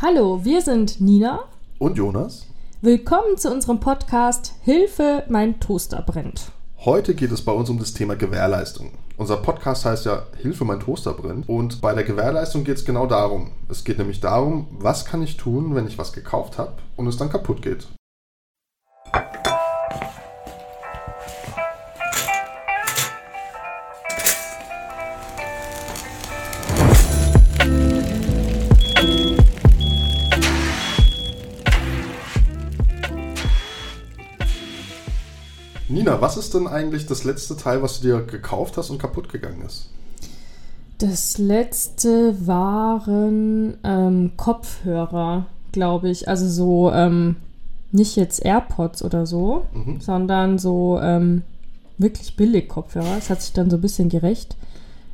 Hallo, wir sind Nina und Jonas. Willkommen zu unserem Podcast Hilfe, mein Toaster brennt. Heute geht es bei uns um das Thema Gewährleistung. Unser Podcast heißt ja Hilfe, mein Toaster brennt. Und bei der Gewährleistung geht es genau darum. Es geht nämlich darum, was kann ich tun, wenn ich was gekauft habe und es dann kaputt geht. Nina, was ist denn eigentlich das letzte Teil, was du dir gekauft hast und kaputt gegangen ist? Das letzte waren ähm, Kopfhörer, glaube ich. Also so, ähm, nicht jetzt AirPods oder so, mhm. sondern so ähm, wirklich billig Kopfhörer. Das hat sich dann so ein bisschen gerecht.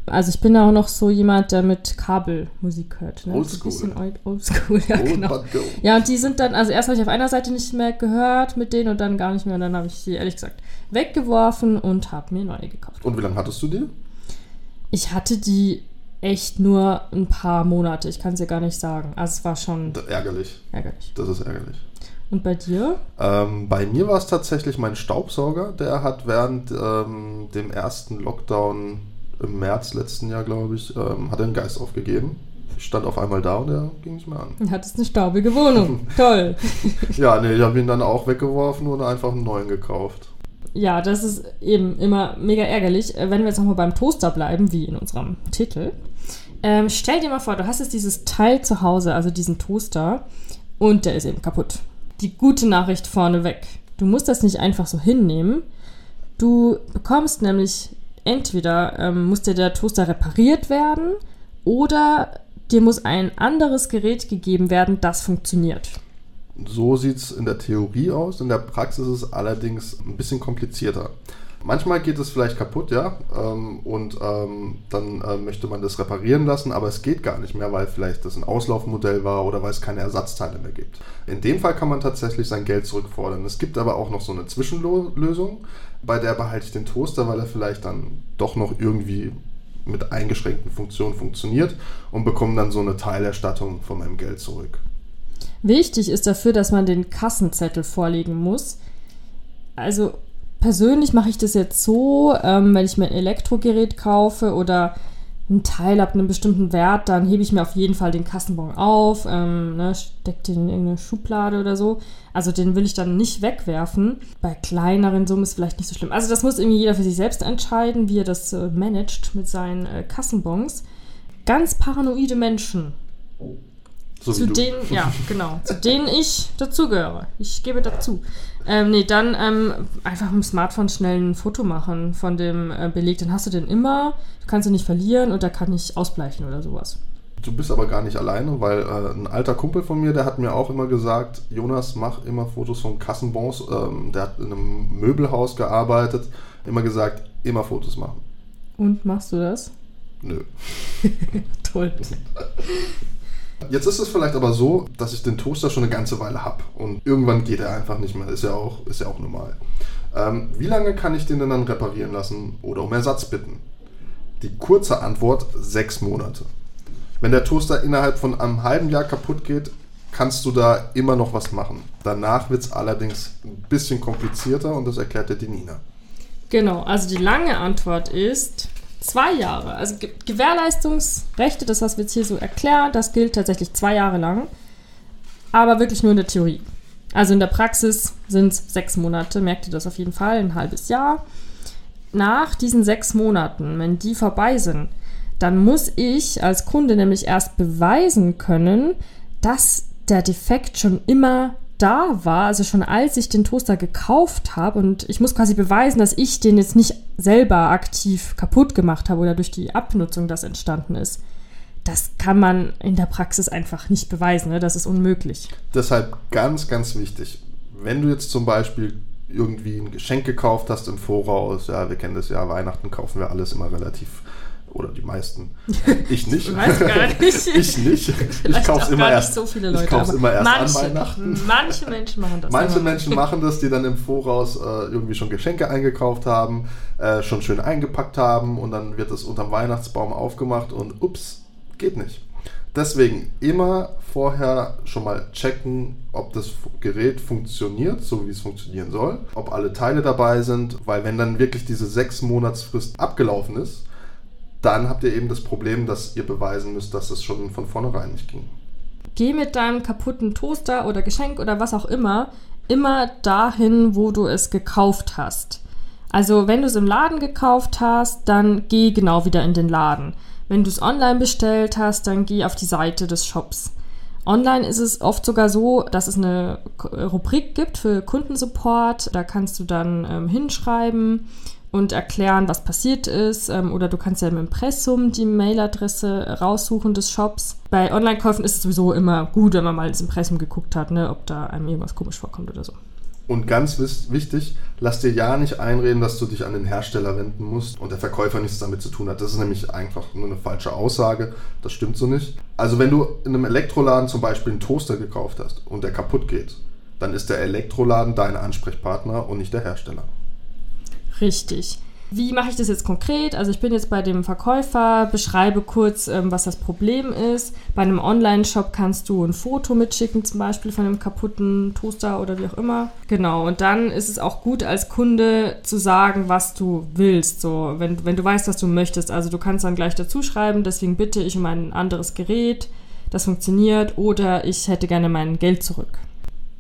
Also ich bin auch noch so jemand, der mit Kabelmusik hört. Ne? Oldschool. So ein bisschen oldschool, ja old genau. Ja, und die sind dann, also erst habe ich auf einer Seite nicht mehr gehört mit denen und dann gar nicht mehr. Und dann habe ich sie ehrlich gesagt weggeworfen und habe mir neue gekauft. Und wie lange hattest du die? Ich hatte die echt nur ein paar Monate. Ich kann es dir gar nicht sagen. Also es war schon... Ärgerlich. Ärgerlich. Das ist ärgerlich. Und bei dir? Ähm, bei mir war es tatsächlich mein Staubsauger. Der hat während ähm, dem ersten Lockdown im März letzten Jahr, glaube ich, ähm, hat er den Geist aufgegeben. Ich stand auf einmal da und er ging nicht mehr an. Du hattest eine staubige Wohnung. Toll. ja, nee, ich habe ihn dann auch weggeworfen und einfach einen neuen gekauft. Ja, das ist eben immer mega ärgerlich. Äh, wenn wir jetzt nochmal beim Toaster bleiben, wie in unserem Titel. Ähm, stell dir mal vor, du hast jetzt dieses Teil zu Hause, also diesen Toaster, und der ist eben kaputt. Die gute Nachricht vorneweg. Du musst das nicht einfach so hinnehmen. Du bekommst nämlich entweder ähm, muss dir der Toaster repariert werden oder dir muss ein anderes Gerät gegeben werden, das funktioniert. So sieht es in der Theorie aus, in der Praxis ist es allerdings ein bisschen komplizierter. Manchmal geht es vielleicht kaputt, ja, ähm, und ähm, dann äh, möchte man das reparieren lassen, aber es geht gar nicht mehr, weil vielleicht das ein Auslaufmodell war oder weil es keine Ersatzteile mehr gibt. In dem Fall kann man tatsächlich sein Geld zurückfordern. Es gibt aber auch noch so eine Zwischenlösung, bei der behalte ich den Toaster, weil er vielleicht dann doch noch irgendwie mit eingeschränkten Funktionen funktioniert und bekomme dann so eine Teilerstattung von meinem Geld zurück. Wichtig ist dafür, dass man den Kassenzettel vorlegen muss. Also persönlich mache ich das jetzt so, ähm, wenn ich mir ein Elektrogerät kaufe oder ein Teil ab einem bestimmten Wert, dann hebe ich mir auf jeden Fall den Kassenbon auf, ähm, ne, stecke den in irgendeine Schublade oder so. Also den will ich dann nicht wegwerfen. Bei kleineren Summen ist vielleicht nicht so schlimm. Also das muss irgendwie jeder für sich selbst entscheiden, wie er das äh, managt mit seinen äh, Kassenbons. Ganz paranoide Menschen. So zu denen, ja, genau, zu denen ich dazugehöre. Ich gebe dazu. Ähm, nee, dann ähm, einfach mit dem Smartphone schnell ein Foto machen von dem äh, Beleg. Dann hast du den immer, du kannst ihn nicht verlieren und der kann nicht ausbleichen oder sowas. Du bist aber gar nicht alleine, weil äh, ein alter Kumpel von mir, der hat mir auch immer gesagt, Jonas, mach immer Fotos von Kassenbons. Ähm, der hat in einem Möbelhaus gearbeitet, immer gesagt, immer Fotos machen. Und machst du das? Nö. Toll. Jetzt ist es vielleicht aber so, dass ich den Toaster schon eine ganze Weile habe und irgendwann geht er einfach nicht mehr. Ist ja auch, ist ja auch normal. Ähm, wie lange kann ich den denn dann reparieren lassen oder um Ersatz bitten? Die kurze Antwort: sechs Monate. Wenn der Toaster innerhalb von einem halben Jahr kaputt geht, kannst du da immer noch was machen. Danach wird es allerdings ein bisschen komplizierter und das erklärt dir die Nina. Genau, also die lange Antwort ist, Zwei Jahre. Also Ge Gewährleistungsrechte, das, was wir jetzt hier so erklären, das gilt tatsächlich zwei Jahre lang. Aber wirklich nur in der Theorie. Also in der Praxis sind es sechs Monate, merkt ihr das auf jeden Fall, ein halbes Jahr. Nach diesen sechs Monaten, wenn die vorbei sind, dann muss ich als Kunde nämlich erst beweisen können, dass der Defekt schon immer da war, also schon als ich den Toaster gekauft habe und ich muss quasi beweisen, dass ich den jetzt nicht selber aktiv kaputt gemacht habe oder durch die Abnutzung das entstanden ist. Das kann man in der Praxis einfach nicht beweisen, ne? das ist unmöglich. Deshalb ganz, ganz wichtig, wenn du jetzt zum Beispiel irgendwie ein Geschenk gekauft hast im Voraus, ja, wir kennen das ja, Weihnachten kaufen wir alles immer relativ oder die meisten. Ich nicht. Ich weiß gar nicht. ich nicht. ich kaufe es immer erst. So viele Leute, ich kauf's immer erst manche, an Weihnachten. Manche Menschen machen das. Manche Menschen machen das, die dann im Voraus äh, irgendwie schon Geschenke eingekauft haben, äh, schon schön eingepackt haben und dann wird es unterm Weihnachtsbaum aufgemacht und ups, geht nicht. Deswegen immer vorher schon mal checken, ob das Gerät funktioniert, so wie es funktionieren soll, ob alle Teile dabei sind, weil wenn dann wirklich diese sechs Monatsfrist abgelaufen ist, dann habt ihr eben das Problem, dass ihr beweisen müsst, dass es schon von vornherein nicht ging. Geh mit deinem kaputten Toaster oder Geschenk oder was auch immer immer dahin, wo du es gekauft hast. Also wenn du es im Laden gekauft hast, dann geh genau wieder in den Laden. Wenn du es online bestellt hast, dann geh auf die Seite des Shops. Online ist es oft sogar so, dass es eine Rubrik gibt für Kundensupport. Da kannst du dann ähm, hinschreiben und erklären, was passiert ist. Ähm, oder du kannst ja im Impressum die Mailadresse raussuchen des Shops. Bei Online-Käufen ist es sowieso immer gut, wenn man mal ins Impressum geguckt hat, ne, ob da einem irgendwas komisch vorkommt oder so. Und ganz wichtig, lass dir ja nicht einreden, dass du dich an den Hersteller wenden musst und der Verkäufer nichts damit zu tun hat. Das ist nämlich einfach nur eine falsche Aussage. Das stimmt so nicht. Also wenn du in einem Elektroladen zum Beispiel einen Toaster gekauft hast und der kaputt geht, dann ist der Elektroladen dein Ansprechpartner und nicht der Hersteller. Richtig. Wie mache ich das jetzt konkret? Also ich bin jetzt bei dem Verkäufer, beschreibe kurz, ähm, was das Problem ist. Bei einem Online-Shop kannst du ein Foto mitschicken, zum Beispiel von einem kaputten Toaster oder wie auch immer. Genau, und dann ist es auch gut als Kunde zu sagen, was du willst. So, wenn, wenn du weißt, was du möchtest. Also du kannst dann gleich dazu schreiben, deswegen bitte ich um ein anderes Gerät, das funktioniert, oder ich hätte gerne mein Geld zurück.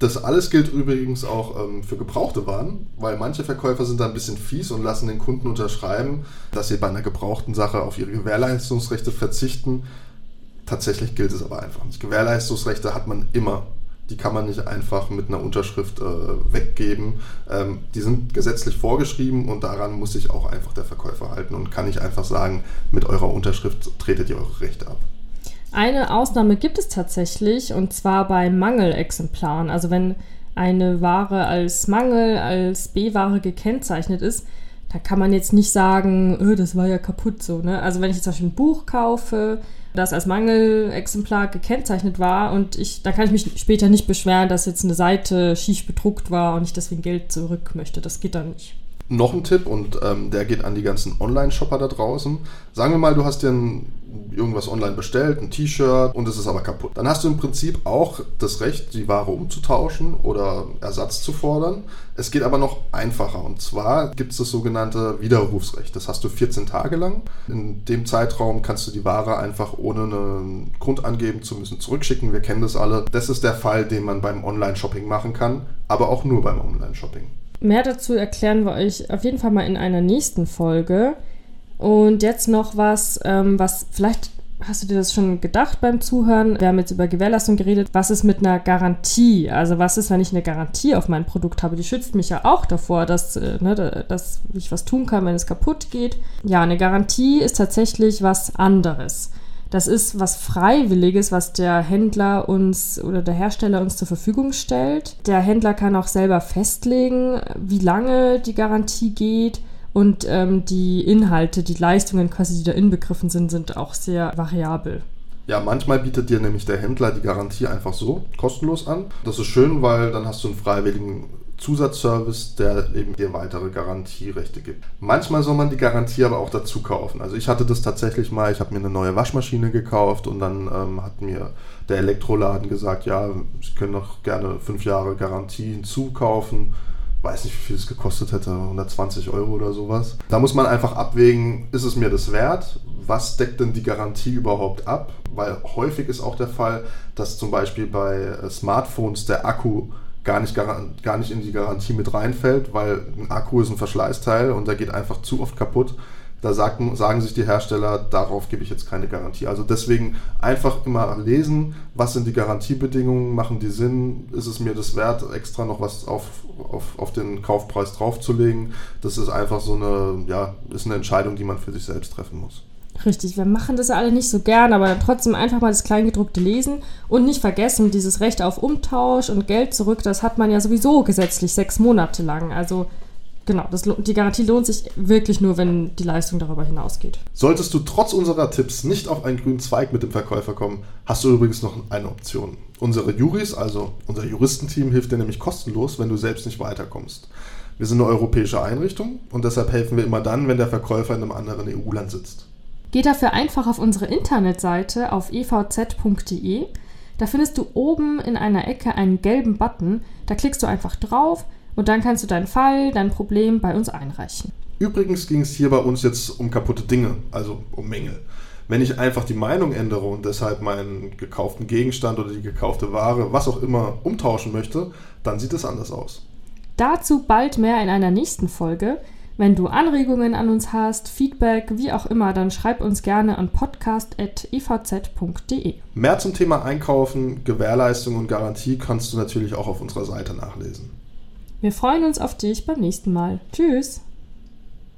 Das alles gilt übrigens auch ähm, für gebrauchte Waren, weil manche Verkäufer sind da ein bisschen fies und lassen den Kunden unterschreiben, dass sie bei einer gebrauchten Sache auf ihre Gewährleistungsrechte verzichten. Tatsächlich gilt es aber einfach nicht. Gewährleistungsrechte hat man immer. Die kann man nicht einfach mit einer Unterschrift äh, weggeben. Ähm, die sind gesetzlich vorgeschrieben und daran muss sich auch einfach der Verkäufer halten und kann nicht einfach sagen, mit eurer Unterschrift tretet ihr eure Rechte ab. Eine Ausnahme gibt es tatsächlich und zwar bei Mangelexemplaren. Also wenn eine Ware als Mangel, als B-Ware gekennzeichnet ist, da kann man jetzt nicht sagen, oh, das war ja kaputt so. Ne? Also wenn ich jetzt zum Beispiel ein Buch kaufe, das als Mangelexemplar gekennzeichnet war und ich, da kann ich mich später nicht beschweren, dass jetzt eine Seite schief bedruckt war und ich deswegen Geld zurück möchte. Das geht dann nicht noch ein Tipp und ähm, der geht an die ganzen Online-Shopper da draußen. Sagen wir mal, du hast dir ein, irgendwas online bestellt, ein T-Shirt und es ist aber kaputt. Dann hast du im Prinzip auch das Recht, die Ware umzutauschen oder Ersatz zu fordern. Es geht aber noch einfacher und zwar gibt es das sogenannte Widerrufsrecht. Das hast du 14 Tage lang. In dem Zeitraum kannst du die Ware einfach ohne einen Grund angeben zu müssen zurückschicken. Wir kennen das alle. Das ist der Fall, den man beim Online-Shopping machen kann, aber auch nur beim Online-Shopping. Mehr dazu erklären wir euch auf jeden Fall mal in einer nächsten Folge. Und jetzt noch was, ähm, was vielleicht hast du dir das schon gedacht beim Zuhören? Wir haben jetzt über Gewährleistung geredet. Was ist mit einer Garantie? Also was ist, wenn ich eine Garantie auf mein Produkt habe? Die schützt mich ja auch davor, dass, äh, ne, dass ich was tun kann, wenn es kaputt geht. Ja, eine Garantie ist tatsächlich was anderes. Das ist was Freiwilliges, was der Händler uns oder der Hersteller uns zur Verfügung stellt. Der Händler kann auch selber festlegen, wie lange die Garantie geht. Und ähm, die Inhalte, die Leistungen quasi, die da inbegriffen sind, sind auch sehr variabel. Ja, manchmal bietet dir nämlich der Händler die Garantie einfach so kostenlos an. Das ist schön, weil dann hast du einen freiwilligen Zusatzservice, der eben dir weitere Garantierechte gibt. Manchmal soll man die Garantie aber auch dazu kaufen. Also ich hatte das tatsächlich mal, ich habe mir eine neue Waschmaschine gekauft und dann ähm, hat mir der Elektroladen gesagt, ja, Sie können doch gerne fünf Jahre Garantie hinzukaufen. Weiß nicht, wie viel es gekostet hätte, 120 Euro oder sowas. Da muss man einfach abwägen, ist es mir das wert? Was deckt denn die Garantie überhaupt ab? Weil häufig ist auch der Fall, dass zum Beispiel bei äh, Smartphones der Akku gar nicht, gar nicht in die Garantie mit reinfällt, weil ein Akku ist ein Verschleißteil und der geht einfach zu oft kaputt. Da sagen, sagen sich die Hersteller, darauf gebe ich jetzt keine Garantie. Also deswegen einfach immer lesen, was sind die Garantiebedingungen, machen die Sinn, ist es mir das wert, extra noch was auf, auf, auf den Kaufpreis draufzulegen. Das ist einfach so eine, ja, ist eine Entscheidung, die man für sich selbst treffen muss. Richtig, wir machen das ja alle nicht so gern, aber trotzdem einfach mal das Kleingedruckte lesen und nicht vergessen, dieses Recht auf Umtausch und Geld zurück, das hat man ja sowieso gesetzlich sechs Monate lang. Also genau, das, die Garantie lohnt sich wirklich nur, wenn die Leistung darüber hinausgeht. Solltest du trotz unserer Tipps nicht auf einen grünen Zweig mit dem Verkäufer kommen, hast du übrigens noch eine Option. Unsere Juris, also unser Juristenteam, hilft dir nämlich kostenlos, wenn du selbst nicht weiterkommst. Wir sind eine europäische Einrichtung und deshalb helfen wir immer dann, wenn der Verkäufer in einem anderen EU-Land sitzt. Geh dafür einfach auf unsere Internetseite auf evz.de. Da findest du oben in einer Ecke einen gelben Button. Da klickst du einfach drauf und dann kannst du deinen Fall, dein Problem bei uns einreichen. Übrigens ging es hier bei uns jetzt um kaputte Dinge, also um Mängel. Wenn ich einfach die Meinung ändere und deshalb meinen gekauften Gegenstand oder die gekaufte Ware, was auch immer, umtauschen möchte, dann sieht es anders aus. Dazu bald mehr in einer nächsten Folge. Wenn du Anregungen an uns hast, Feedback, wie auch immer, dann schreib uns gerne an podcast.evz.de. Mehr zum Thema Einkaufen, Gewährleistung und Garantie kannst du natürlich auch auf unserer Seite nachlesen. Wir freuen uns auf dich beim nächsten Mal. Tschüss!